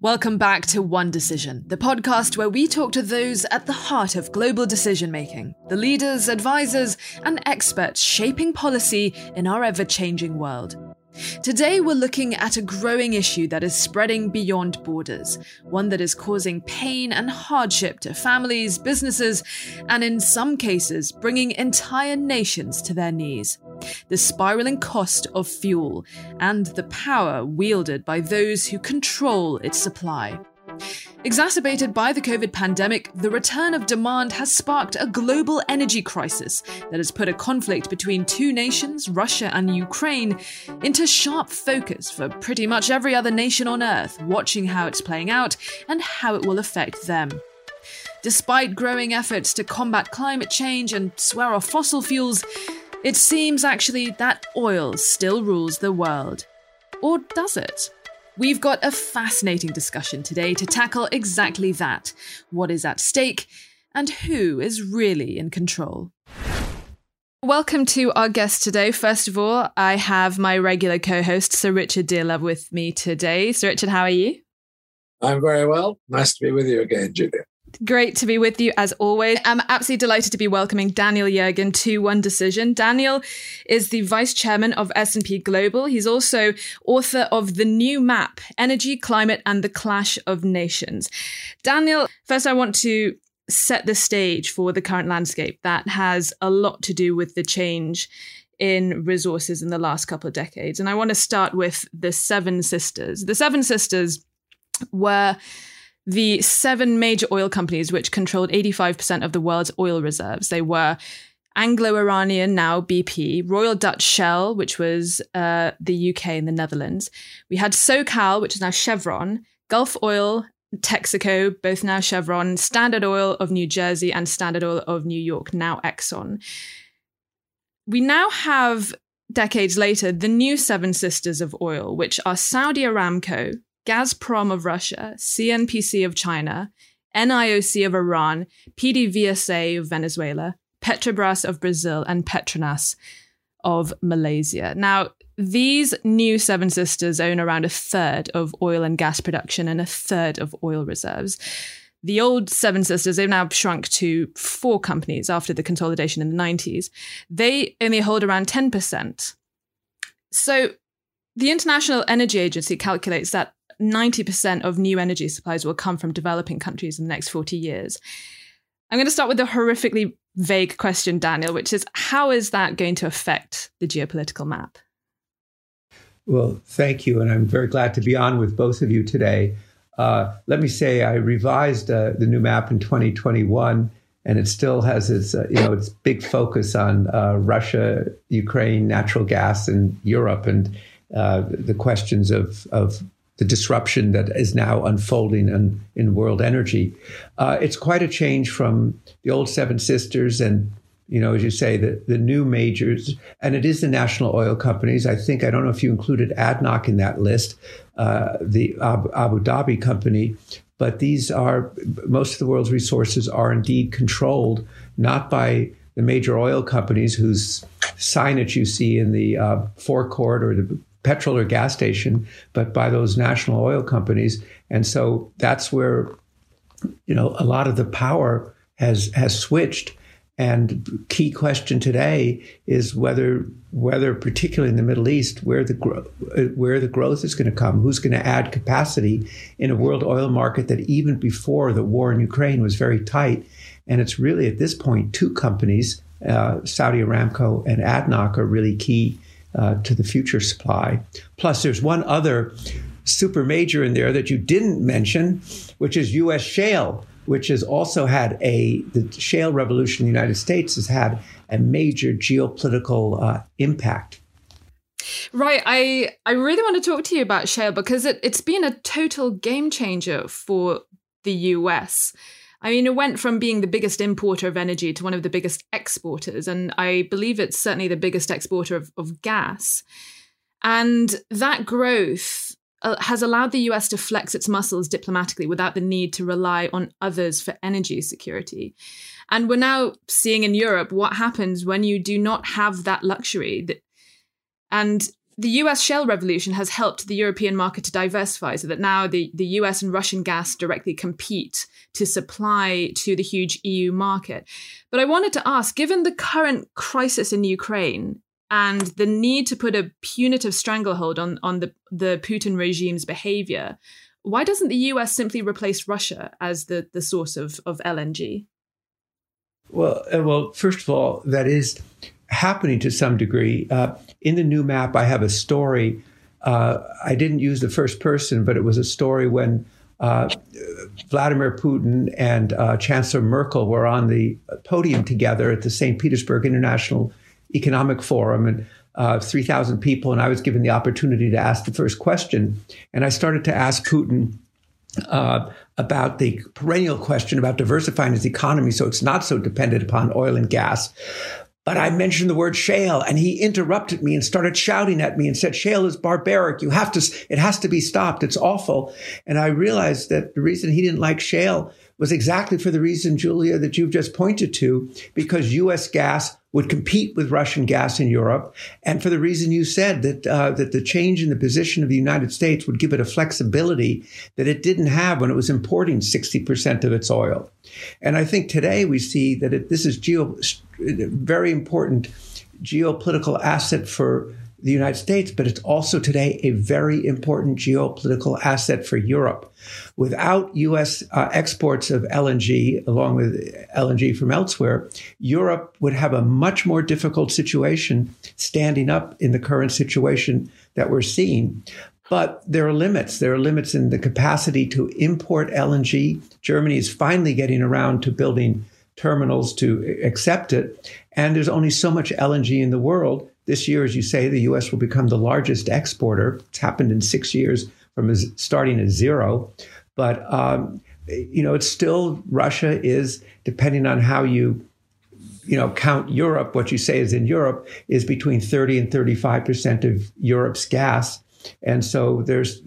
Welcome back to One Decision, the podcast where we talk to those at the heart of global decision making, the leaders, advisors, and experts shaping policy in our ever changing world. Today, we're looking at a growing issue that is spreading beyond borders, one that is causing pain and hardship to families, businesses, and in some cases, bringing entire nations to their knees. The spiraling cost of fuel and the power wielded by those who control its supply. Exacerbated by the COVID pandemic, the return of demand has sparked a global energy crisis that has put a conflict between two nations, Russia and Ukraine, into sharp focus for pretty much every other nation on Earth, watching how it's playing out and how it will affect them. Despite growing efforts to combat climate change and swear off fossil fuels, it seems actually that oil still rules the world. Or does it? We've got a fascinating discussion today to tackle exactly that what is at stake and who is really in control. Welcome to our guest today. First of all, I have my regular co host, Sir Richard Dearlove, with me today. Sir Richard, how are you? I'm very well. Nice to be with you again, Julia. Great to be with you as always. I'm absolutely delighted to be welcoming Daniel Yergin to One Decision. Daniel is the vice chairman of S&P Global. He's also author of The New Map: Energy, Climate and the Clash of Nations. Daniel, first I want to set the stage for the current landscape that has a lot to do with the change in resources in the last couple of decades. And I want to start with the Seven Sisters. The Seven Sisters were the seven major oil companies which controlled 85% of the world's oil reserves. They were Anglo Iranian, now BP, Royal Dutch Shell, which was uh, the UK and the Netherlands. We had SoCal, which is now Chevron, Gulf Oil, Texaco, both now Chevron, Standard Oil of New Jersey, and Standard Oil of New York, now Exxon. We now have, decades later, the new Seven Sisters of Oil, which are Saudi Aramco, Gazprom of Russia, CNPC of China, NIOC of Iran, PDVSA of Venezuela, Petrobras of Brazil, and Petronas of Malaysia. Now, these new Seven Sisters own around a third of oil and gas production and a third of oil reserves. The old Seven Sisters, they've now shrunk to four companies after the consolidation in the 90s. They only hold around 10%. So the International Energy Agency calculates that 90% of new energy supplies will come from developing countries in the next 40 years. I'm going to start with a horrifically vague question, Daniel, which is how is that going to affect the geopolitical map? Well, thank you. And I'm very glad to be on with both of you today. Uh, let me say I revised uh, the new map in 2021, and it still has its, uh, you know, its big focus on uh, Russia, Ukraine, natural gas, and Europe, and uh, the questions of, of the disruption that is now unfolding in, in world energy. Uh, it's quite a change from the old Seven Sisters and you know, as you say, the, the new majors, and it is the national oil companies. I think, I don't know if you included ADNOC in that list, uh, the Abu, Dhabi company, but these are, most of the world's resources are indeed controlled not by the major oil companies whose signage you see in the uh, forecourt or the petrol or gas station, but by those national oil companies. And so that's where, you know, a lot of the power has has switched. And key question today is whether whether particularly in the Middle East where the gro- where the growth is going to come, who's going to add capacity in a world oil market that even before the war in Ukraine was very tight. And it's really at this point two companies, uh, Saudi Aramco and ADNOC, are really key uh, to the future supply. Plus, there's one other super major in there that you didn't mention, which is U.S. shale, which has also had a the shale revolution in the United States has had a major geopolitical uh, impact. Right, I I really want to talk to you about shale because it, it's been a total game changer for the US. I mean, it went from being the biggest importer of energy to one of the biggest exporters. And I believe it's certainly the biggest exporter of, of gas. And that growth uh, has allowed the US to flex its muscles diplomatically without the need to rely on others for energy security. And we're now seeing in Europe what happens when you do not have that luxury. And the US shale revolution has helped the European market to diversify so that now the, the US and Russian gas directly compete to supply to the huge EU market. But I wanted to ask given the current crisis in Ukraine and the need to put a punitive stranglehold on, on the, the Putin regime's behavior, why doesn't the US simply replace Russia as the, the source of, of LNG? Well, well, first of all, that is happening to some degree. Uh, in the new map, I have a story. Uh, I didn't use the first person, but it was a story when uh, Vladimir Putin and uh, Chancellor Merkel were on the podium together at the St. Petersburg International Economic Forum, and uh, 3,000 people, and I was given the opportunity to ask the first question. And I started to ask Putin uh, about the perennial question about diversifying his economy so it's not so dependent upon oil and gas. But I mentioned the word shale and he interrupted me and started shouting at me and said, shale is barbaric. You have to, it has to be stopped. It's awful. And I realized that the reason he didn't like shale was exactly for the reason, Julia, that you've just pointed to, because U.S. gas would compete with Russian gas in Europe, and for the reason you said that uh, that the change in the position of the United States would give it a flexibility that it didn't have when it was importing 60% of its oil. And I think today we see that it, this is geo, very important geopolitical asset for the United States, but it's also today a very important geopolitical asset for Europe. Without U.S. Uh, exports of LNG, along with LNG from elsewhere, Europe would have a much more difficult situation standing up in the current situation that we're seeing. But there are limits. There are limits in the capacity to import LNG. Germany is finally getting around to building terminals to accept it. And there's only so much LNG in the world this year, as you say, the U.S. will become the largest exporter. It's happened in six years from starting at zero. But, um, you know, it's still, Russia is, depending on how you you know, count Europe, what you say is in Europe is between 30 and 35% of Europe's gas. And so there's,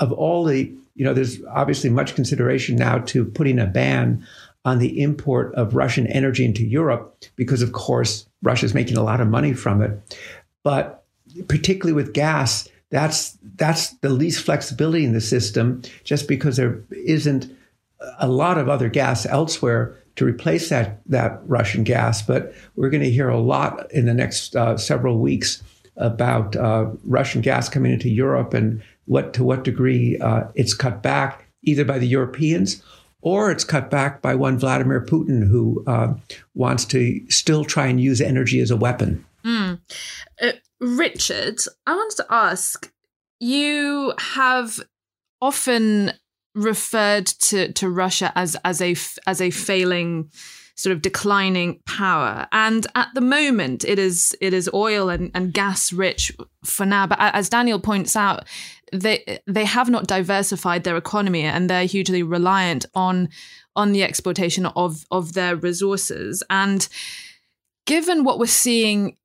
of all the, you know, there's obviously much consideration now to putting a ban on the import of Russian energy into Europe because, of course, Russia's making a lot of money from it. But particularly with gas, that's that's the least flexibility in the system, just because there isn't a lot of other gas elsewhere to replace that that Russian gas. But we're going to hear a lot in the next uh, several weeks about uh, Russian gas coming into Europe and what to what degree uh, it's cut back either by the Europeans or it's cut back by one Vladimir Putin who uh, wants to still try and use energy as a weapon. Mm. Uh, Richard, I wanted to ask you have often referred to, to Russia as as a as a failing sort of declining power. And at the moment, it is it is oil and, and gas rich for now. But as Daniel points out, they they have not diversified their economy and they're hugely reliant on on the exportation of of their resources. And given what we're seeing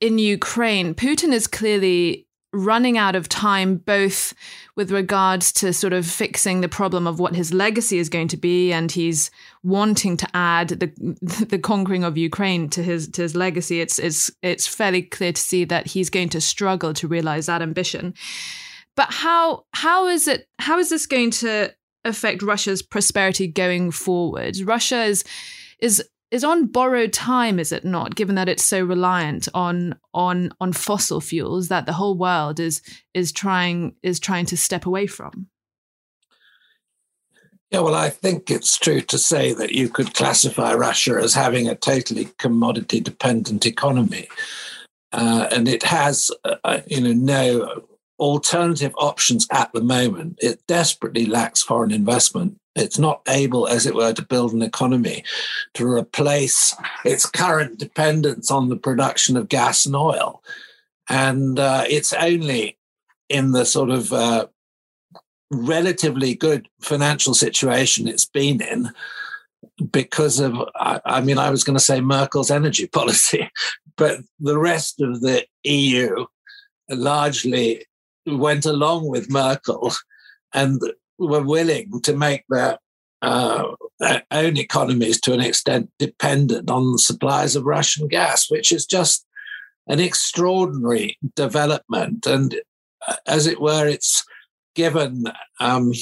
in Ukraine, Putin is clearly running out of time, both with regards to sort of fixing the problem of what his legacy is going to be, and he's wanting to add the the conquering of Ukraine to his to his legacy. It's it's it's fairly clear to see that he's going to struggle to realize that ambition. But how how is it how is this going to affect Russia's prosperity going forward? Russia is is is on borrowed time, is it not? Given that it's so reliant on on on fossil fuels that the whole world is is trying is trying to step away from. Yeah, well, I think it's true to say that you could classify Russia as having a totally commodity dependent economy. Uh, and it has, uh, uh you know, no alternative options at the moment. It desperately lacks foreign investment. It's not able, as it were, to build an economy to replace its current dependence on the production of gas and oil. And uh, it's only in the sort of uh, relatively good financial situation it's been in because of, I, I mean, I was going to say Merkel's energy policy, but the rest of the EU largely went along with Merkel and were willing to make their, uh, their own economies to an extent dependent on the supplies of Russian gas, which is just an extraordinary development. And uh, as it were, it's given um,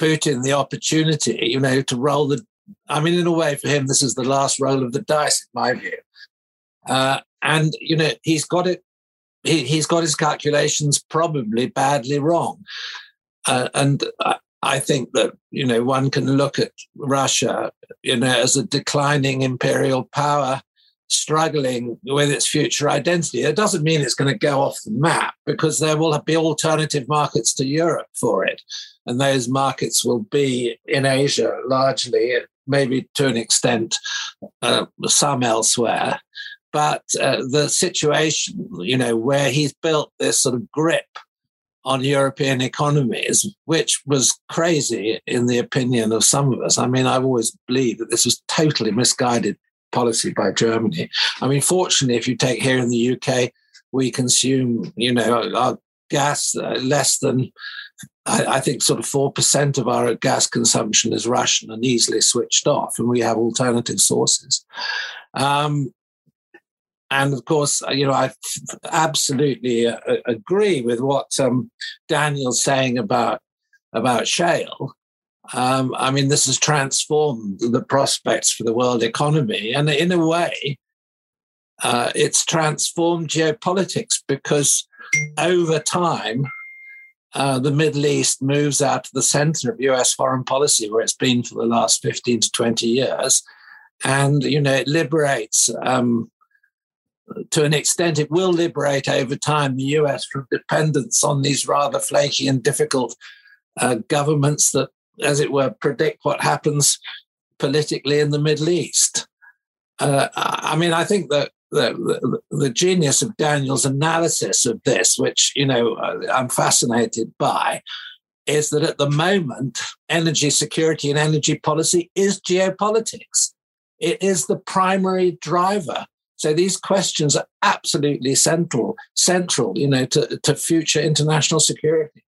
Putin the opportunity, you know, to roll the. I mean, in a way, for him, this is the last roll of the dice, in my view. Uh, and you know, he's got it. He, has got his calculations probably badly wrong. Uh, and I, think that you know one can look at Russia, you know, as a declining imperial power struggling with its future identity. It doesn't mean it's going to go off the map because there will be alternative markets to Europe for it. And those markets will be in Asia largely, maybe to an extent, uh, some elsewhere. But uh, the situation, you know, where he's built this sort of grip on European economies, which was crazy in the opinion of some of us. I mean, I've always believed that this was totally misguided policy by Germany. I mean, fortunately, if you take here in the UK, we consume, you know, our gas uh, less than, I, I, think, sort of 4% of our gas consumption is Russian and easily switched off, and we have alternative sources. Um, and of course, uh, you know, I absolutely uh, agree with what um, Daniel's saying about about shale. Um, I mean, this has transformed the prospects for the world economy. And in a way, uh, it's transformed geopolitics because over time, uh, the Middle East moves out to the center of US foreign policy, where it's been for the last 15 to 20 years. And, you know, it liberates, um, to an extent, it will liberate over time the US from dependence on these rather flaky and difficult uh, governments that as it were, predict what happens politically in the Middle East. Uh, I mean, I think that the, the, the, genius of Daniel's analysis of this, which you know uh, I'm fascinated by, is that at the moment, energy security and energy policy is geopolitics. It is the primary driver. So these questions are absolutely central, central, you know, to, to future international security.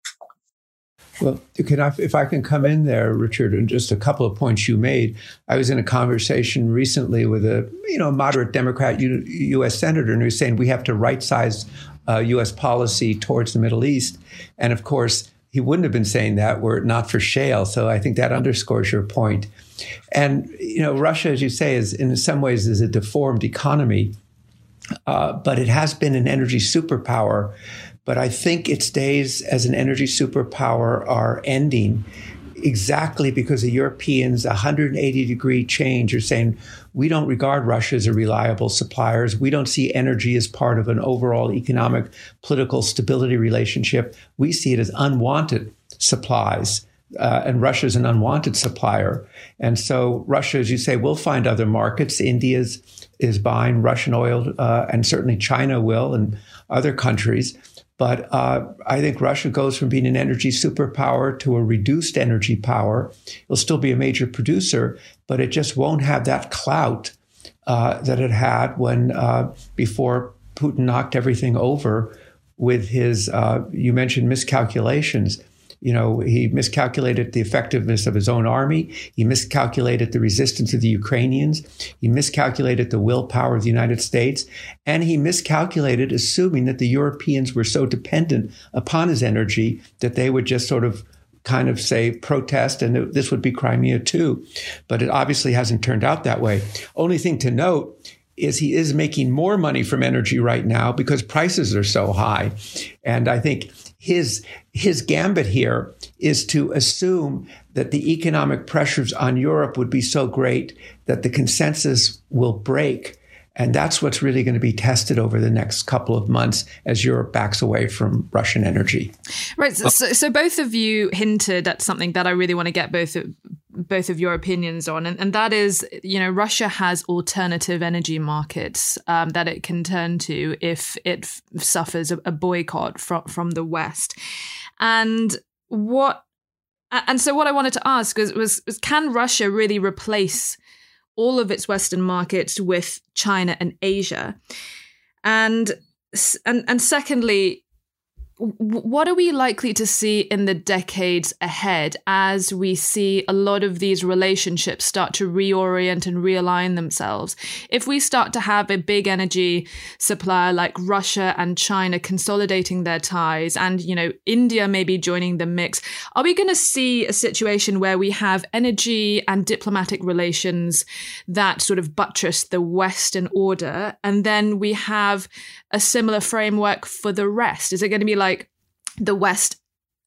Well, if I can come in there, Richard, and just a couple of points you made. I was in a conversation recently with a you know moderate Democrat U, U.S. senator, and he was saying we have to right size uh, U.S. policy towards the Middle East, and of course he wouldn't have been saying that were it not for shale. So I think that underscores your point. And you know, Russia, as you say, is in some ways is a deformed economy, uh, but it has been an energy superpower but I think its days as an energy superpower are ending exactly because the Europeans, 180 degree change, are saying we don't regard Russia as a reliable supplier. We don't see energy as part of an overall economic, political stability relationship. We see it as unwanted supplies. Uh, and Russia is an unwanted supplier. And so Russia, as you say, will find other markets. India is, is buying Russian oil, uh, and certainly China will, and other countries. But uh, I think Russia goes from being an energy superpower to a reduced energy power. It'll still be a major producer, but it just won't have that clout uh, that it had when uh, before Putin knocked everything over with his, uh, you mentioned miscalculations. You know, he miscalculated the effectiveness of his own army. He miscalculated the resistance of the Ukrainians. He miscalculated the willpower of the United States. And he miscalculated assuming that the Europeans were so dependent upon his energy that they would just sort of kind of say protest and this would be Crimea too. But it obviously hasn't turned out that way. Only thing to note is he is making more money from energy right now because prices are so high. And I think his his gambit here is to assume that the economic pressures on Europe would be so great that the consensus will break. And that's what's really going to be tested over the next couple of months as Europe backs away from Russian energy. Right. So, so both of you hinted at something that I really want to get both both of your opinions on, and, and that is, you know, Russia has alternative energy markets um, that it can turn to if it f- suffers a, a boycott from from the West. And what and so what I wanted to ask was, was, was can Russia really replace all of its Western markets with China and Asia? And and and secondly, what are we likely to see in the decades ahead as we see a lot of these relationships start to reorient and realign themselves? If we start to have a big energy supplier like Russia and China consolidating their ties and, you know, India maybe joining the mix, are we going to see a situation where we have energy and diplomatic relations that sort of buttress the Western order and then we have a similar framework for the rest? Is it going to be like the West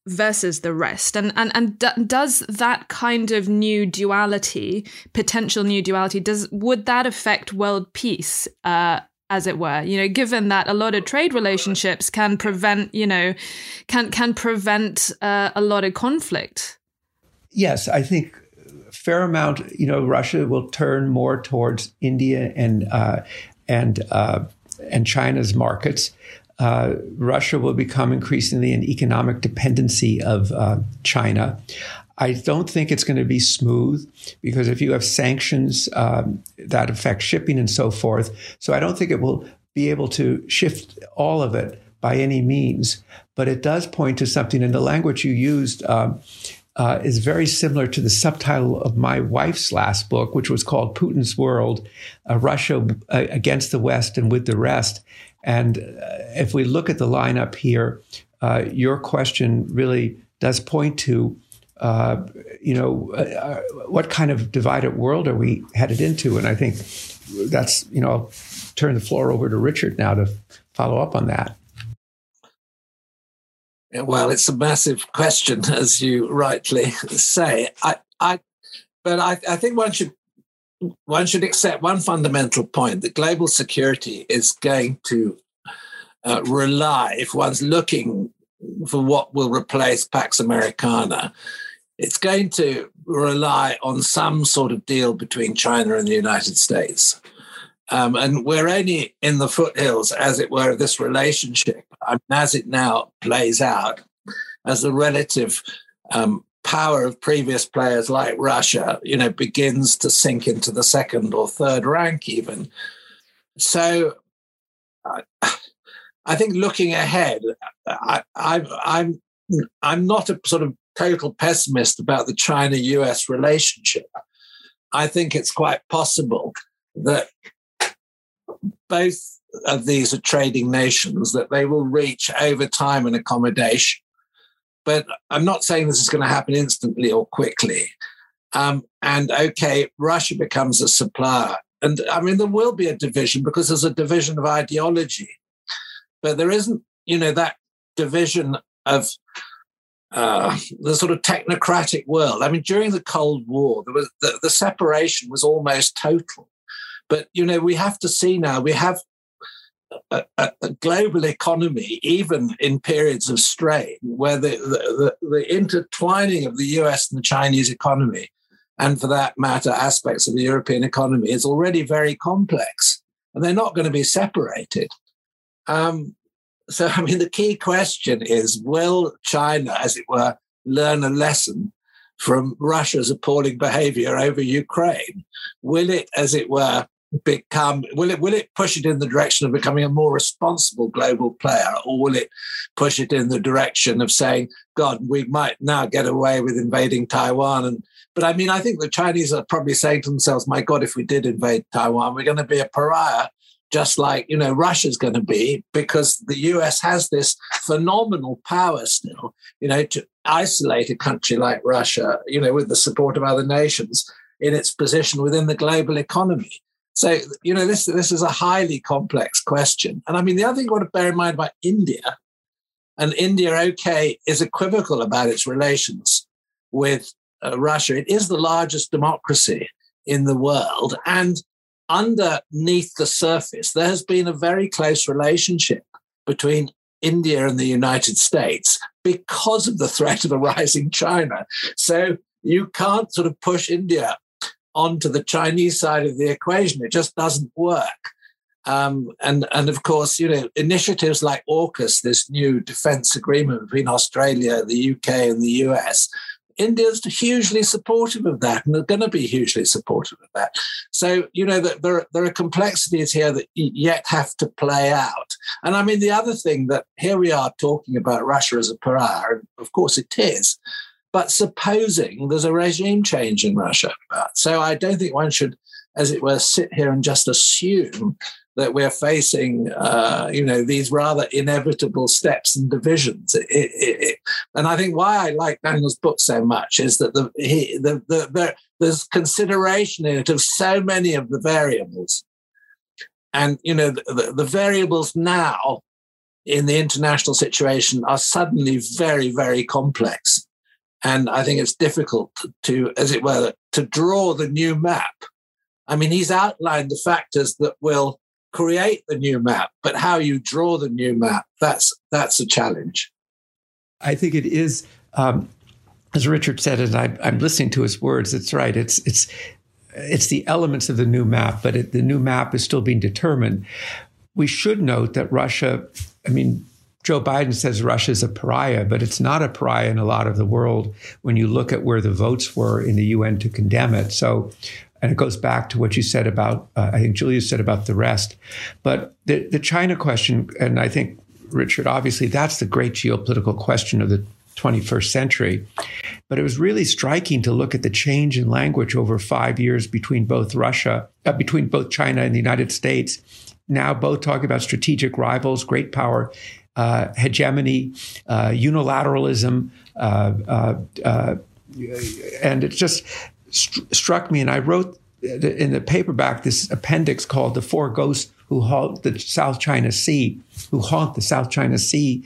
versus the rest? And and and d- does that kind of new duality potential new duality does would that affect world peace uh as it were? You know given that a lot of trade relationships can prevent you know can can prevent uh, a lot of conflict. Yes i think fair amount you know russia will turn more towards india and uh, and uh, and china's markets uh, Russia will become increasingly an economic dependency of uh, China. I don't think it's going to be smooth because if you have sanctions um, that affect shipping and so forth, so I don't think it will be able to shift all of it by any means. But it does point to something, and the language you used um, uh, is very similar to the subtitle of my wife's last book, which was called Putin's World uh, Russia uh, Against the West and with the Rest. And uh, if we look at the lineup here, uh, your question really does point to, you know, what kind of divided world are we headed into? And I think that's, you know, I'll turn the floor over to Richard now to follow up on that. Well, it's a massive question, as you rightly say. I, I, but I, I think one should one should accept one fundamental point that global security is going to uh, rely, if one's looking for what will replace Pax Americana, it's going to rely on some sort of deal between China and the United States. Um, and we're only in the foothills, as it were, of this relationship. I mean, as it now plays out, as the relative um, power of previous players like Russia, you know, begins to sink into the second or third rank, even. So, uh, I think looking ahead, I, I, I'm I'm not a sort of total pessimist about the China-U.S. relationship. I think it's quite possible that both of these are trading nations that they will reach over time an accommodation but I'm not saying this is going to happen instantly or quickly. Um, and okay, Russia becomes a supplier. And I mean, there will be a division because there's a division of ideology, but there isn't, you know, that division of uh, the sort of technocratic world. I mean, during the Cold War, there was the, the separation was almost total. But you know, we have to see now. We have a, a, global economy, even in periods of strain, where the, the, the, intertwining of the US and the Chinese economy, and for that matter, aspects of the European economy, is already very complex. And they're not going to be separated. Um, so, I mean, the key question is will China, as it were, learn a lesson from Russia's appalling behavior over Ukraine? Will it, as it were, become will it will it push it in the direction of becoming a more responsible global player or will it push it in the direction of saying god we might now get away with invading taiwan and but i mean i think the chinese are probably saying to themselves my god if we did invade taiwan we're going to be a pariah just like you know russia's going to be because the us has this phenomenal power still you know to isolate a country like russia you know with the support of other nations in its position within the global economy so, you know, this, this is a highly complex question. And I mean, the other thing you want to bear in mind about India, and India, okay, is equivocal about its relations with uh, Russia. It is the largest democracy in the world. And underneath the surface, there has been a very close relationship between India and the United States because of the threat of a rising China. So you can't sort of push India onto the Chinese side of the equation. It just doesn't work. Um, and and of course, you know, initiatives like AUKUS, this new defence agreement between Australia, the UK, and the US, India's hugely supportive of that, and they're going to be hugely supportive of that. So, you know, that there, there are complexities here that yet have to play out. And I mean, the other thing that here we are talking about Russia as a pariah, and of course it is, but supposing there's a regime change in Russia. So I don't think one should, as it were, sit here and just assume that we're facing, uh, you know, these rather inevitable steps and divisions. It, it, it, and I think why I like Daniel's book so much is that the, he, the, the, the, there's consideration in it of so many of the variables. And, you know, the, the variables now in the international situation are suddenly very, very complex. And I think it's difficult to, as it were, to draw the new map. I mean, he's outlined the factors that will create the new map, but how you draw the new map, that's that's a challenge. I think it is, um, as Richard said, and I, am listening to his words. It's right. It's it's it's the elements of the new map, but it, the new map is still being determined. We should note that Russia. I mean, Joe Biden says Russia is a pariah, but it's not a pariah in a lot of the world when you look at where the votes were in the UN to condemn it. So and it goes back to what you said about, uh, I think Julia said about the rest. But the, the China question, and I think, Richard, obviously that's the great geopolitical question of the 21st century. But it was really striking to look at the change in language over five years between both Russia, uh, between both China and the United States. Now both talking about strategic rivals, great power, hegemony, uh, unilateralism, uh, uh, uh, and it just st- struck me, and I wrote in the paperback this appendix called "The Four Ghosts Who Haunt the South China Sea," who haunt the South China Sea,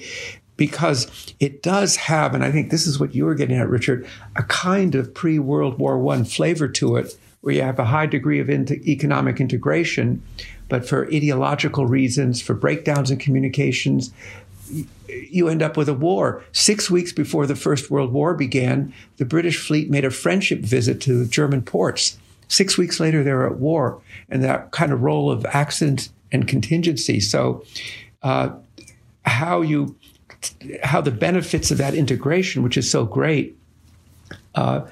because it does have, and I think this is what you were getting at, Richard, a kind of pre-World War One flavor to it, where you have a high degree of economic integration, but for ideological reasons, for breakdowns in communications, you end up with a war. Six weeks before the First World War began, the British fleet made a friendship visit to the German ports. Six weeks later, they were at war, and that kind of role of accident and contingency. So, uh, how you, how the benefits of that integration, which is so great, uh,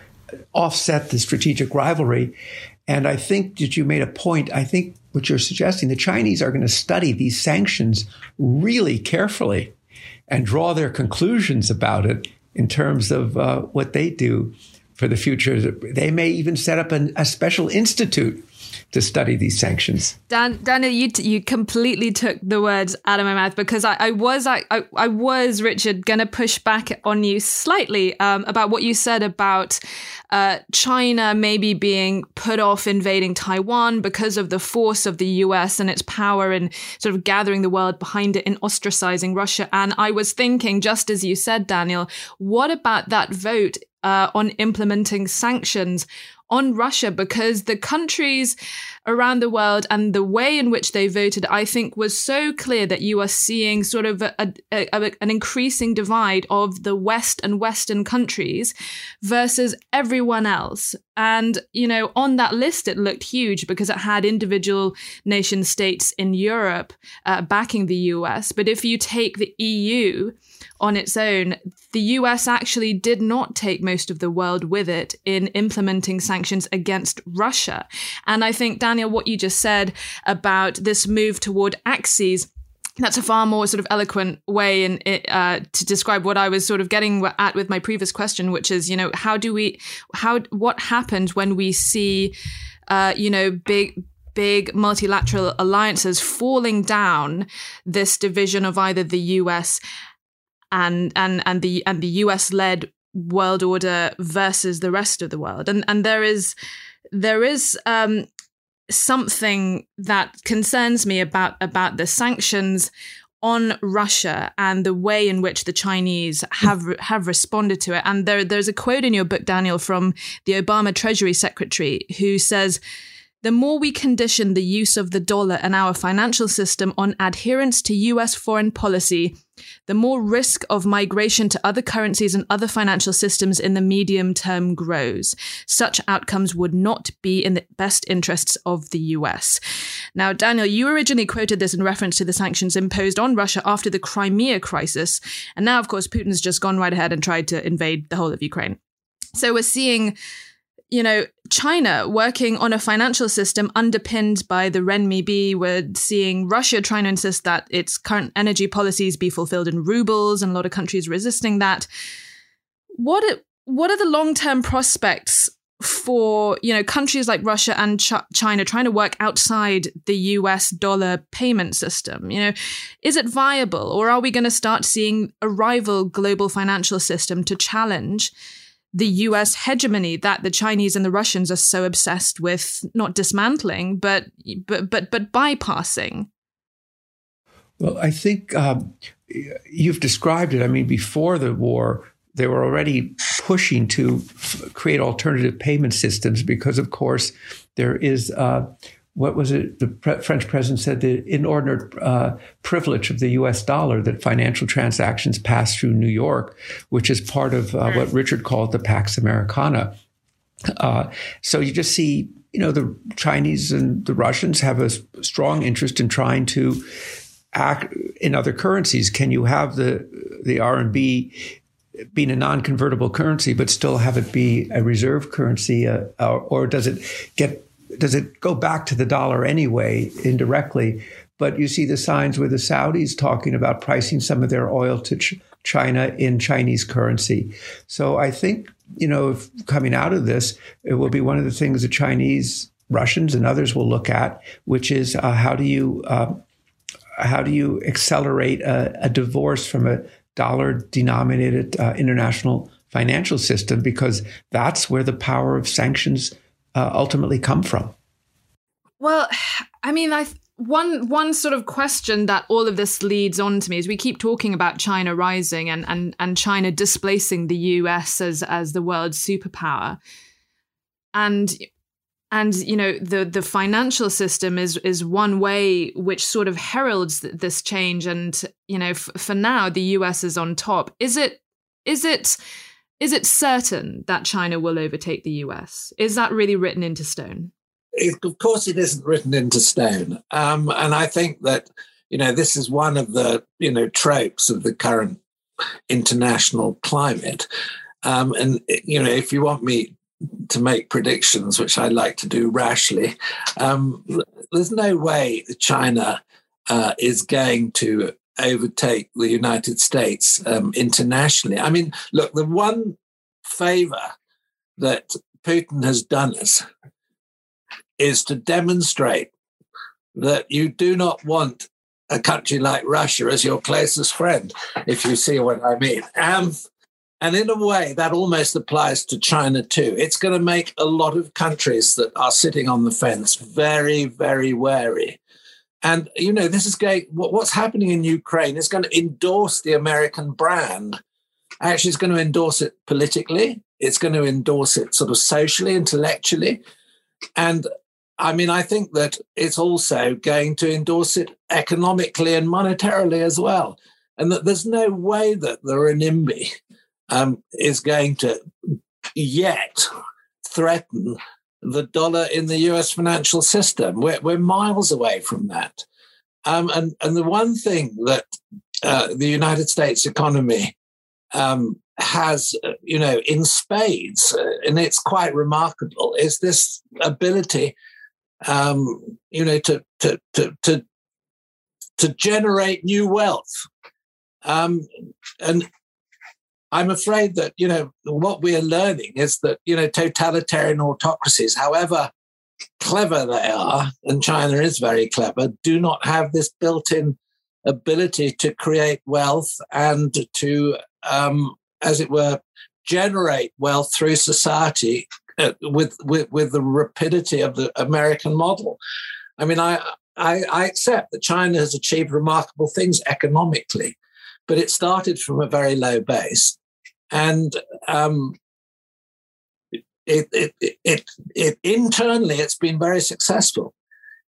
offset the strategic rivalry. And I think that you made a point. I think what you're suggesting, the Chinese are going to study these sanctions really carefully and draw their conclusions about it in terms of uh, what they do for the future. They may even set up an, a special institute to study these sanctions. Dan, Daniel, you you completely took the words out of my mouth because I, I was I, I, I was Richard going to push back on you slightly um, about what you said about uh, China maybe being put off invading Taiwan because of the force of the U.S. and its power in sort of gathering the world behind it in ostracizing Russia. And I was thinking, just as you said, Daniel, what about that vote uh, on implementing sanctions on Russia because the countries around the world and the way in which they voted, I think, was so clear that you are seeing sort of a, a, a, an increasing divide of the West and Western countries versus everyone else. And, you know, on that list, it looked huge because it had individual nation states in Europe uh, backing the US. But if you take the EU, on its own, the US actually did not take most of the world with it in implementing sanctions against Russia. And I think, Daniel, what you just said about this move toward axes that's a far more sort of eloquent way in uh, to describe what I was sort of getting at with my previous question, which is, you know, how do we, how, what happens when we see, uh, you know, big, big multilateral alliances falling down this division of either the US and and and the and the US led world order versus the rest of the world. And and there is there is um, something that concerns me about about the sanctions on Russia and the way in which the Chinese have have responded to it. And there there's a quote in your book, Daniel, from the Obama Treasury Secretary who says the more we condition the use of the dollar and our financial system on adherence to US foreign policy, the more risk of migration to other currencies and other financial systems in the medium term grows. Such outcomes would not be in the best interests of the US. Now, Daniel, you originally quoted this in reference to the sanctions imposed on Russia after the Crimea crisis. And now, of course, Putin's just gone right ahead and tried to invade the whole of Ukraine. So we're seeing you know, China working on a financial system underpinned by the renminbi. We're seeing Russia trying to insist that its current energy policies be fulfilled in rubles, and a lot of countries resisting that. What are, what are the long term prospects for you know countries like Russia and Ch- China trying to work outside the US dollar payment system you know is it viable or are we going to start seeing a rival global financial system to challenge the US hegemony that the Chinese and the Russians are so obsessed with not dismantling, but but but but bypassing. Well, I think um, you've described it. I mean, before the war, they were already pushing to f- create alternative payment systems because, of course, there is uh, what was it? The pre- French president said the inordinate uh, privilege of the U.S. dollar that financial transactions pass through New York, which is part of uh, what Richard called the Pax Americana. Uh, so you just see, you know, the Chinese and the Russians have a strong interest in trying to act in other currencies. Can you have the the RMB being a non-convertible currency, but still have it be a reserve currency, uh, or, or does it get does it go back to the dollar anyway, indirectly? But you see the signs with the Saudis talking about pricing some of their oil to Ch- China in Chinese currency. So I think, you know, coming out of this, it will be one of the things the Chinese, Russians, and others will look at, which is uh, how do you uh, how do you accelerate a, a, divorce from a dollar denominated uh, international financial system because that's where the power of sanctions uh, ultimately come from? Well, I mean, I one one sort of question that all of this leads on to me is we keep talking about China rising and and and China displacing the US as as the world's superpower, and and you know the the financial system is is one way which sort of heralds this change and you know f- for now the US is on top. Is it is it is it certain that China will overtake the US? Is that really written into stone? It, of course, it isn't written into stone. Um, and I think that, you know, this is one of the, you know, tropes of the current international climate. Um, and, you know, if you want me to make predictions, which I like to do rashly, um, there's no way China uh, is going to overtake the United States um, internationally. I mean, look, the one favor that Putin has done us is to demonstrate that you do not want a country like Russia as your closest friend, if you see what I mean. Um, and in a way, that almost applies to China too. It's going to make a lot of countries that are sitting on the fence very, very wary and, you know, this is going, what's happening in Ukraine is going to endorse the American brand. Actually, it's going to endorse it politically. It's going to endorse it sort of socially, intellectually. And I mean, I think that it's also going to endorse it economically and monetarily as well. And that there's no way that the renminbi um, is going to yet threaten the dollar in the US financial system. We're, we're miles away from that. Um, and, and the one thing that uh, the United States economy um, has, uh, you know, in spades, uh, and it's quite remarkable, is this ability, um, you know, to, to, to, to, to generate new wealth. Um, and I'm afraid that, you know, what we are learning is that, you know, totalitarian autocracies, however clever they are, and China is very clever, do not have this built in ability to create wealth and to, um, as it were, generate wealth through society uh, with, with, with the rapidity of the American model. I mean, I, I, I accept that China has achieved remarkable things economically, but it started from a very low base and um, it, it, it, it, it, internally it's been very successful.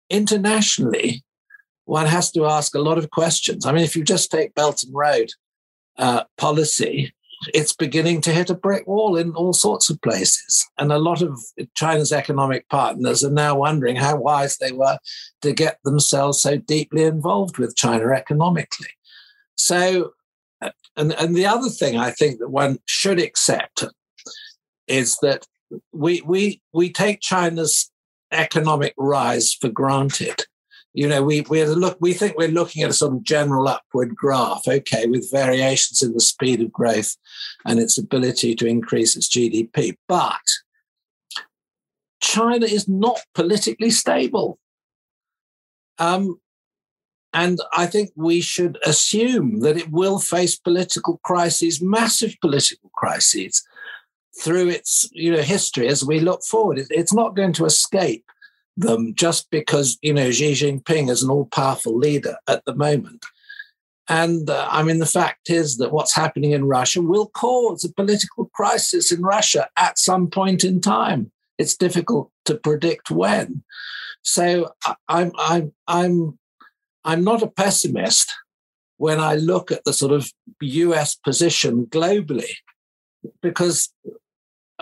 Internationally, one has to ask a lot of questions. I mean, if you just take Belt and Road uh, policy, it's beginning to hit a brick wall in all sorts of places. And a lot of China's economic partners are now wondering how wise they were to get themselves so deeply involved with China economically. So and, and the other thing I think that one should accept is that we we we take China's economic rise for granted. You know, we we look we think we're looking at a sort of general upward graph, okay, with variations in the speed of growth and its ability to increase its GDP. But China is not politically stable. Um, and I think we should assume that it will face political crises, massive political crises, through its you know history as we look forward. It's not going to escape them just because you know Xi Jinping is an all-powerful leader at the moment. And uh, I mean, the fact is that what's happening in Russia will cause a political crisis in Russia at some point in time. It's difficult to predict when. So I'm I'm I'm I'm not a pessimist when I look at the sort of US position globally, because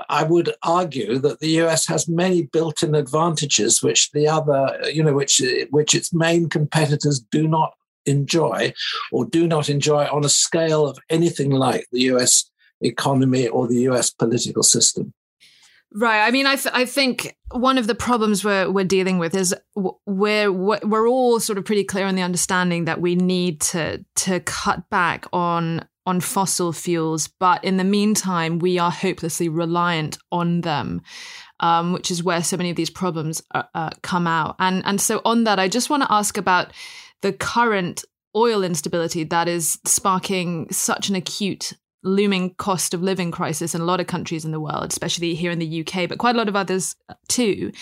I would argue that the US has many built-in advantages which the other, you know, which which its main competitors do not enjoy or do not enjoy on a scale of anything like the US economy or the US political system. Right. I mean, I, th- I think one of the problems we're, we're dealing with is we're, we're all sort of pretty clear on the understanding that we need to, to cut back on, on fossil fuels. But in the meantime, we are hopelessly reliant on them. Um, which is where so many of these problems uh, uh, come out. And and so on that, I just want to ask about the current oil instability that is sparking such an acute looming cost of living crisis in a lot of countries in the world, especially here in the UK, but quite a lot of others uh, too.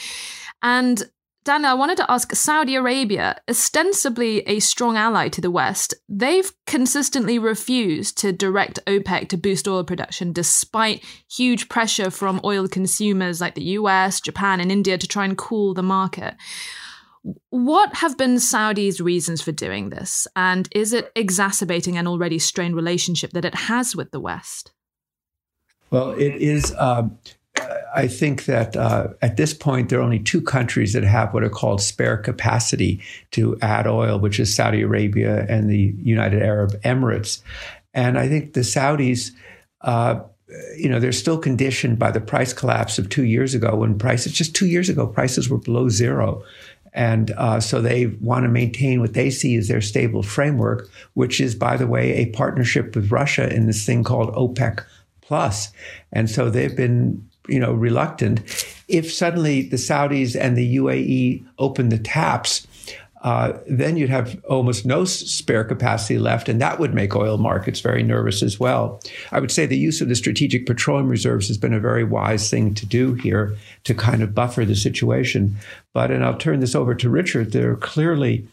And Dana, I wanted to ask Saudi Arabia, ostensibly a strong ally to the West, they've consistently refused to direct OPEC to boost oil production despite huge pressure from oil consumers like the US, Japan, and India to try and cool the market. What have been Saudi's reasons for doing this? And is it exacerbating an already strained relationship that it has with the West? Well, it is. Um, I think that uh, at this point, there are only two countries that have what are called spare capacity to add oil, which is Saudi Arabia and the United Arab Emirates. And I think the Saudis, uh, you know, they're still conditioned by the price collapse of two years ago when prices, just two years ago, prices were below zero. And uh, so they want to maintain what they see as their stable framework, which is, by the way, a partnership with Russia in this thing called OPEC plus. And so they've been, you know, reluctant. If suddenly the Saudis and the UAE open the taps, uh, then you'd have almost no spare capacity left, and that would make oil markets very nervous as well. I would say the use of the strategic petroleum reserves has been a very wise thing to do here to kind of buffer the situation. But, and I'll turn this over to Richard, there are clearly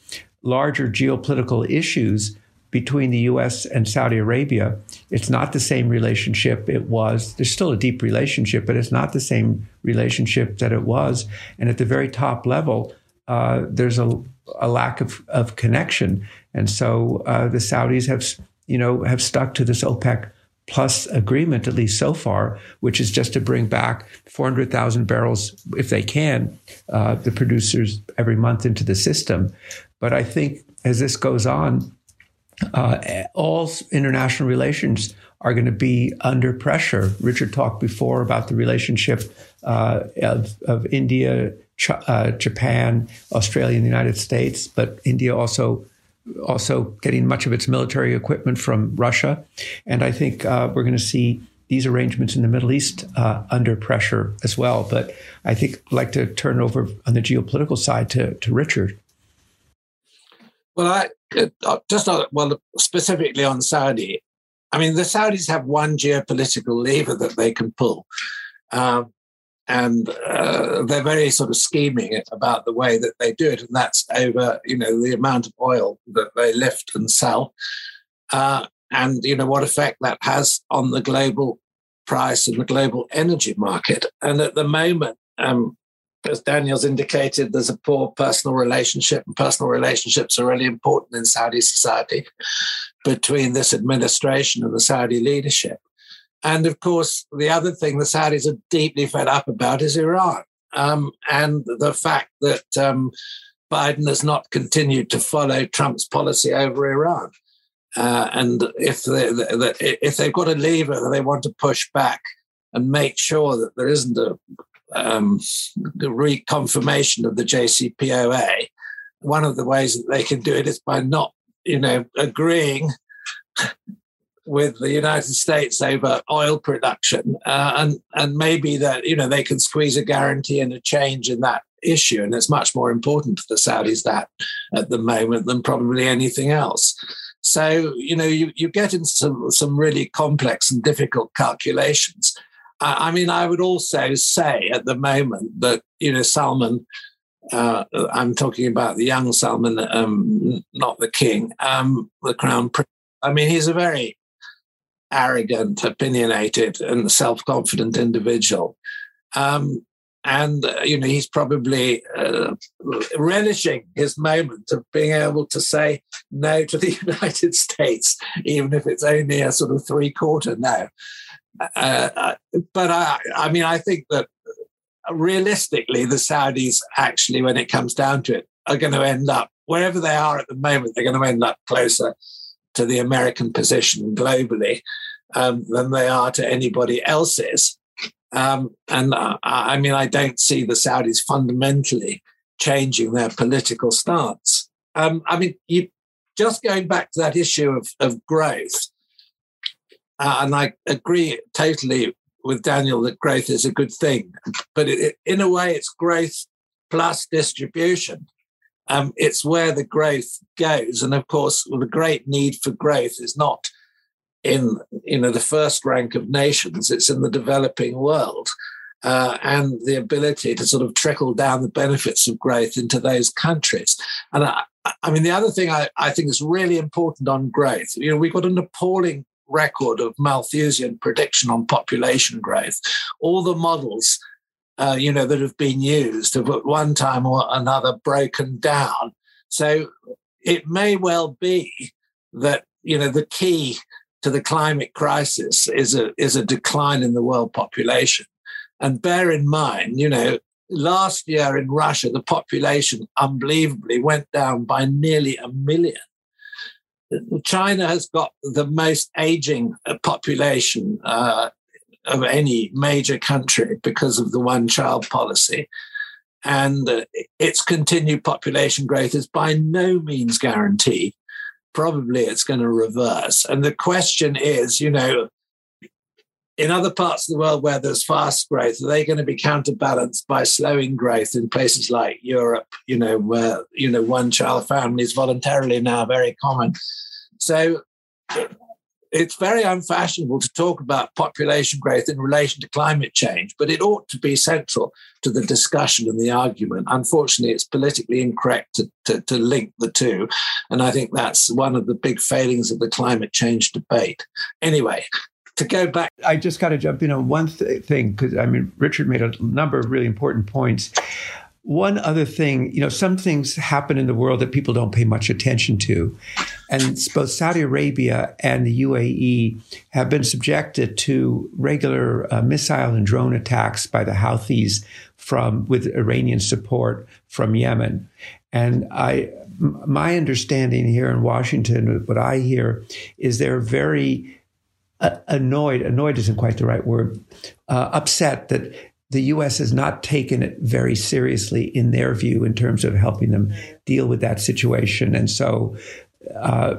larger geopolitical issues between the US and Saudi Arabia. It's not the same relationship it was. There's still a deep relationship, but it's not the same relationship that it was. And at the very top level, uh, there's a a lack of, of connection. And so uh, the Saudis have, you know, have stuck to this OPEC plus agreement, at least so far, which is just to bring back 400,000 barrels, if they can, uh, the producers every month into the system. But I think as this goes on, uh, all international relations are going to be under pressure. Richard talked before about the relationship uh, of, of India uh, Japan, Australia, and the United States, but India also also getting much of its military equipment from Russia. And I think uh, we're going to see these arrangements in the Middle East uh, under pressure as well. But I think I'd like to turn over on the geopolitical side to, to Richard. Well, I uh, just not well specifically on Saudi. I mean, the Saudis have one geopolitical lever that they can pull. Um, and uh, they're very sort of scheming about the way that they do it, and that's over you know the amount of oil that they lift and sell, uh, and you know what effect that has on the global price and the global energy market. And at the moment, um, as Daniel's indicated, there's a poor personal relationship, and personal relationships are really important in Saudi society between this administration and the Saudi leadership. And of course, the other thing the Saudis are deeply fed up about is Iran. Um, and the fact that um, Biden has not continued to follow Trump's policy over Iran. Uh, and if they, if they've got a lever that they want to push back and make sure that there isn't a um, reconfirmation of the JCPOA, one of the ways that they can do it is by not, you know, agreeing with the United States over oil production, uh, and and maybe that you know they can squeeze a guarantee and a change in that issue, and it's much more important to the Saudis that at the moment than probably anything else. So you know you you get into some some really complex and difficult calculations. I mean, I would also say at the moment that you know Salman. Uh, I'm talking about the young Salman, um, not the king, um, the crown prince. I mean, he's a very arrogant, opinionated, and self-confident individual. Um, and uh, you know he's probably uh, relishing his moment of being able to say no to the United States, even if it's only a sort of three-quarter no. Uh, uh, but I, I mean, I think that realistically, the Saudis actually, when it comes down to it, are going to end up wherever they are at the moment. They're going to end up closer to the American position globally um, than they are to anybody else's. Um, and uh, I mean, I don't see the Saudis fundamentally changing their political stance. Um, I mean, you, just going back to that issue of, of growth, uh, and I agree totally with Daniel that growth is a good thing, but it, it, in a way, it's growth plus distribution. Um, it's where the growth goes, and of course, the great need for growth is not in you know the first rank of nations; it's in the developing world. Uh, and the ability to sort of trickle down the benefits of growth into those countries. And I, I mean, the other thing I, I, think is really important on growth, you know, we've got an appalling record of Malthusian prediction on population growth. All the models, uh, you know, that have been used have at one time or another broken down. So it may well be that you know the key to the climate crisis is a is a decline in the world population. And bear in mind, you know, last year in Russia, the population unbelievably went down by nearly a million. China has got the most aging population uh, of any major country because of the one child policy. And uh, its continued population growth is by no means guaranteed. Probably it's going to reverse. And the question is, you know, in other parts of the world where there's fast growth, are they going to be counterbalanced by slowing growth in places like Europe, you know, where, you know, one child families voluntarily now very common. So it's very unfashionable to talk about population growth in relation to climate change, but it ought to be central to the discussion and the argument. Unfortunately, it's politically incorrect to, to, to, link the two. And I think that's one of the big failings of the climate change debate. Anyway, to go back. I just got to jump in on one th- thing because I mean, Richard made a number of really important points. One other thing, you know, some things happen in the world that people don't pay much attention to. And both Saudi Arabia and the UAE have been subjected to regular uh, missile and drone attacks by the Houthis from with Iranian support from Yemen. And I my understanding here in Washington, what I hear is they're very uh, annoyed, annoyed isn't quite the right word, uh, upset that the U.S. has not taken it very seriously in their view in terms of helping them deal with that situation. And so, uh,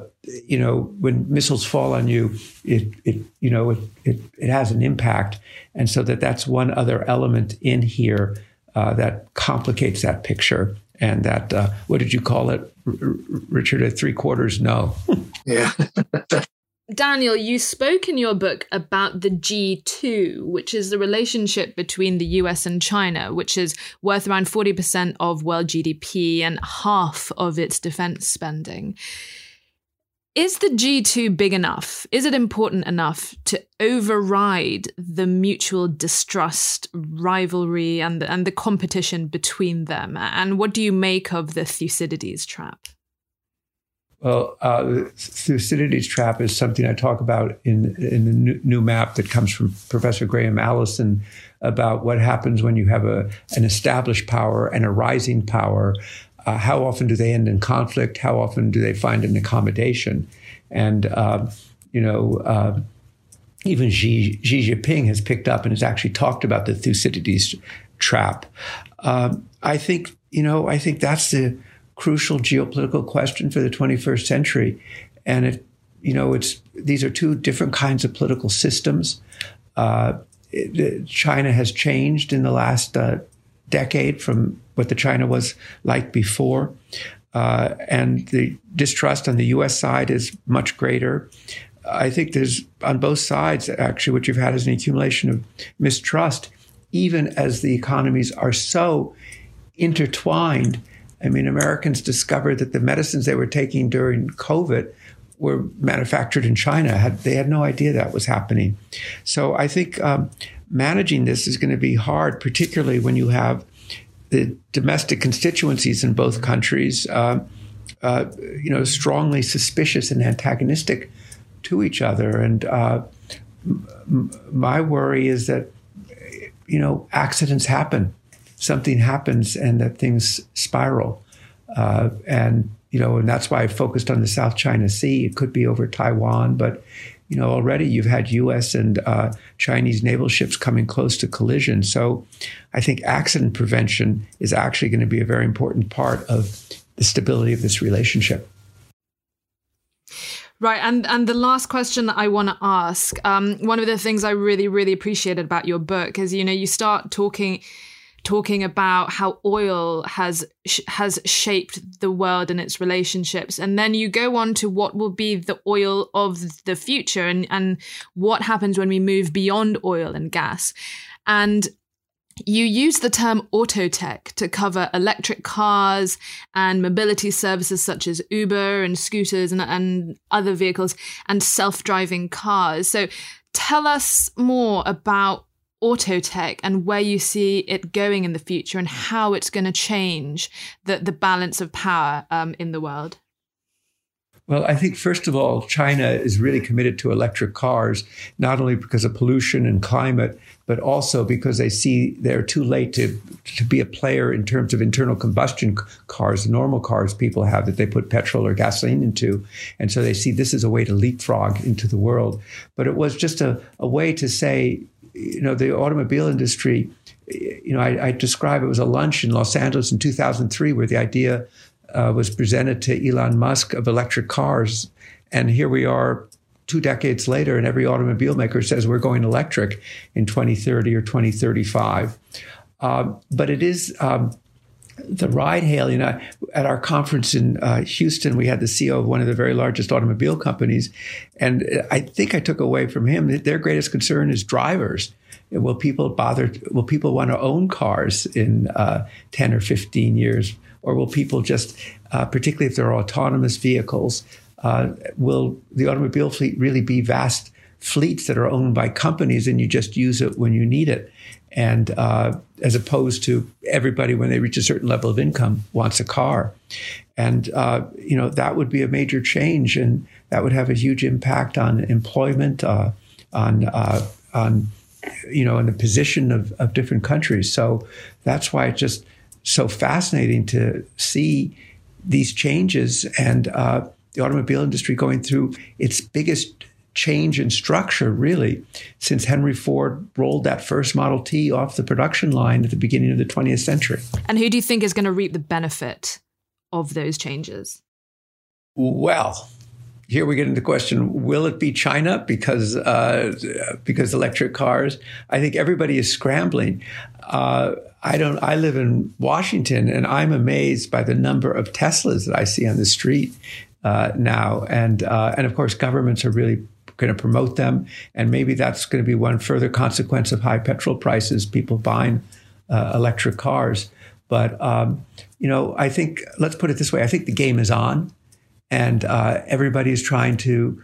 you know, when missiles fall on you, it, it you know, it, it, it, has an impact. And so that that's one other element in here uh, that complicates that picture. And that, uh, what did you call it, R- Richard? A three quarters no. yeah. Daniel, you spoke in your book about the G2, which is the relationship between the US and China, which is worth around 40% of world GDP and half of its defense spending. Is the G2 big enough? Is it important enough to override the mutual distrust, rivalry, and the, and the competition between them? And what do you make of the Thucydides trap? Well, uh, Thucydides trap is something I talk about in in the new, map that comes from Professor Graham Allison about what happens when you have a an established power and a rising power. Uh, how often do they end in conflict? How often do they find an accommodation? And uh, you know, uh, even Xi, Xi Jinping has picked up and has actually talked about the Thucydides trap. Um, I think, you know, I think that's the crucial geopolitical question for the 21st century. And it, you know, it's these are two different kinds of political systems. Uh, it, China has changed in the last uh, decade from what the China was like before. Uh, and the distrust on the US side is much greater. I think there's on both sides, actually, what you've had is an accumulation of mistrust, even as the economies are so intertwined. I mean, Americans discovered that the medicines they were taking during COVID were manufactured in China. Had, they had no idea that was happening. So I think um, managing this is going to be hard, particularly when you have the domestic constituencies in both countries, uh, uh, you know, strongly suspicious and antagonistic to each other. And uh, m- my worry is that, you know, accidents happen, something happens, and that things spiral. Uh, and you know, and that's why I focused on the South China Sea. It could be over Taiwan, but you know, already you've had U.S. and uh, Chinese naval ships coming close to collision. So, I think accident prevention is actually going to be a very important part of the stability of this relationship. Right, and and the last question that I want to ask, um, one of the things I really really appreciated about your book is you know you start talking talking about how oil has has shaped the world and its relationships and then you go on to what will be the oil of the future and and what happens when we move beyond oil and gas and you use the term autotech to cover electric cars and mobility services such as Uber and scooters and, and other vehicles and self driving cars. So tell us more about autotech and where you see it going in the future and how it's going to change the, the balance of power um, in the world? Well, I think first of all, China is really committed to electric cars, not only because of pollution and climate, but also because they see they're too late to, to be a player in terms of internal combustion cars, normal cars people have that they put petrol or gasoline into. And so they see this as a way to leapfrog into the world. But it was just a, a way to say, you know, the automobile industry, you know, I, I, describe it was a lunch in Los Angeles in 2003 where the idea uh, was presented to Elon Musk of electric cars. And here we are two decades later, and every automobile maker says we're going electric in 2030 or 2035. Um, but it is um, the ride hailing. Uh, at our conference in uh, Houston, we had the CEO of one of the very largest automobile companies. And I think I took away from him that their greatest concern is drivers. Will people bother? Will people want to own cars in uh, 10 or 15 years? Or will people just, uh, particularly if they're autonomous vehicles, uh, will the automobile fleet really be vast fleets that are owned by companies and you just use it when you need it? And uh, as opposed to everybody when they reach a certain level of income wants a car. And uh, you know that would be a major change and that would have a huge impact on employment uh, on uh, on you know in the position of, of different countries. So that's why it's just so fascinating to see these changes and uh, the automobile industry going through its biggest change in structure, really, since Henry Ford rolled that first Model T off the production line at the beginning of the 20th century. And who do you think is going to reap the benefit of those changes? Well, here we get into the question: Will it be China because uh, because electric cars? I think everybody is scrambling. Uh, I don't. I live in Washington, and I'm amazed by the number of Teslas that I see on the street uh, now, and uh, and of course, governments are really going to promote them. And maybe that's going to be one further consequence of high petrol prices, people buying uh, electric cars. But, um, you know, I think, let's put it this way I think the game is on, and uh, everybody is trying to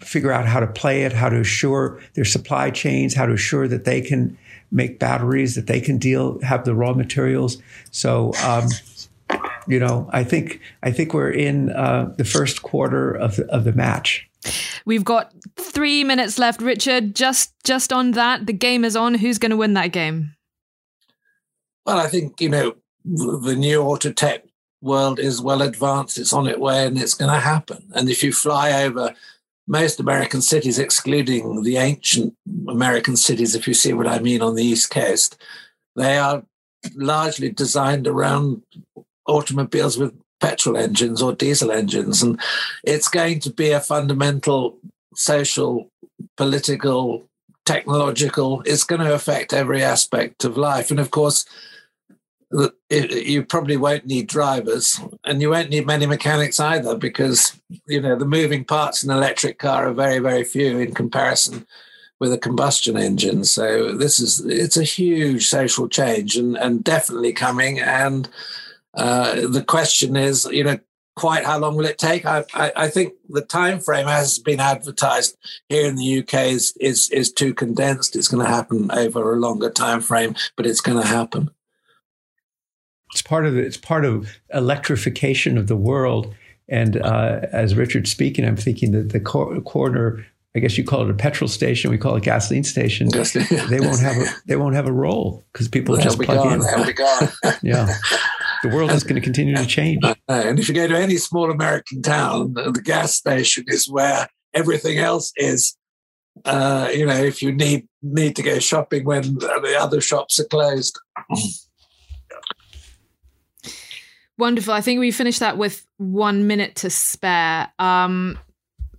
figure out how to play it, how to assure their supply chains, how to assure that they can make batteries, that they can deal, have the raw materials. So, um, you know, I think I think we're in uh, the first quarter of the, of the match. We've got three minutes left, Richard. Just just on that, the game is on. Who's going to win that game? Well, I think you know the new auto tech world is well advanced. It's on its way, and it's going to happen. And if you fly over most American cities, excluding the ancient American cities, if you see what I mean, on the East Coast, they are largely designed around automobiles with petrol engines or diesel engines. And it's going to be a fundamental social, political, technological, it's going to affect every aspect of life. And of course, you probably won't need drivers and you won't need many mechanics either because you know the moving parts in an electric car are very very few in comparison with a combustion engine so this is it's a huge social change and and definitely coming and uh, the question is you know quite how long will it take I, I, I think the time frame has been advertised here in the uk is is is too condensed it's going to happen over a longer time frame but it's going to happen it's part of it's part of electrification of the world. And uh, as Richard's speaking, I'm thinking that the cor- corner, I guess you call it a petrol station, we call it gasoline station. they won't have a they won't have a role because people They'll just plug gone. in. They'll be gone. yeah, the world is going to continue to change. And if you go to any small American town, the gas station is where everything else is. Uh, you know, if you need need to go shopping when the other shops are closed. Wonderful. I think we finished that with one minute to spare. Um,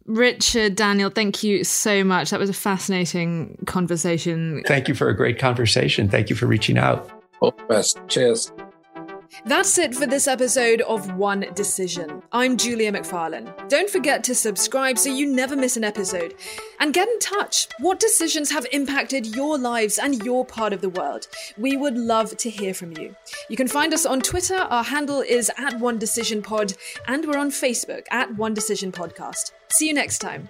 Richard, Daniel, thank you so much. That was a fascinating conversation. Thank you for a great conversation. Thank you for reaching out. All the best. Cheers. That's it for this episode of One Decision. I'm Julia Macfarlane. Don't forget to subscribe so you never miss an episode. And get in touch. What decisions have impacted your lives and your part of the world? We would love to hear from you. You can find us on Twitter. Our handle is at One Decision Pod, and we're on Facebook at One Decision Podcast. See you next time.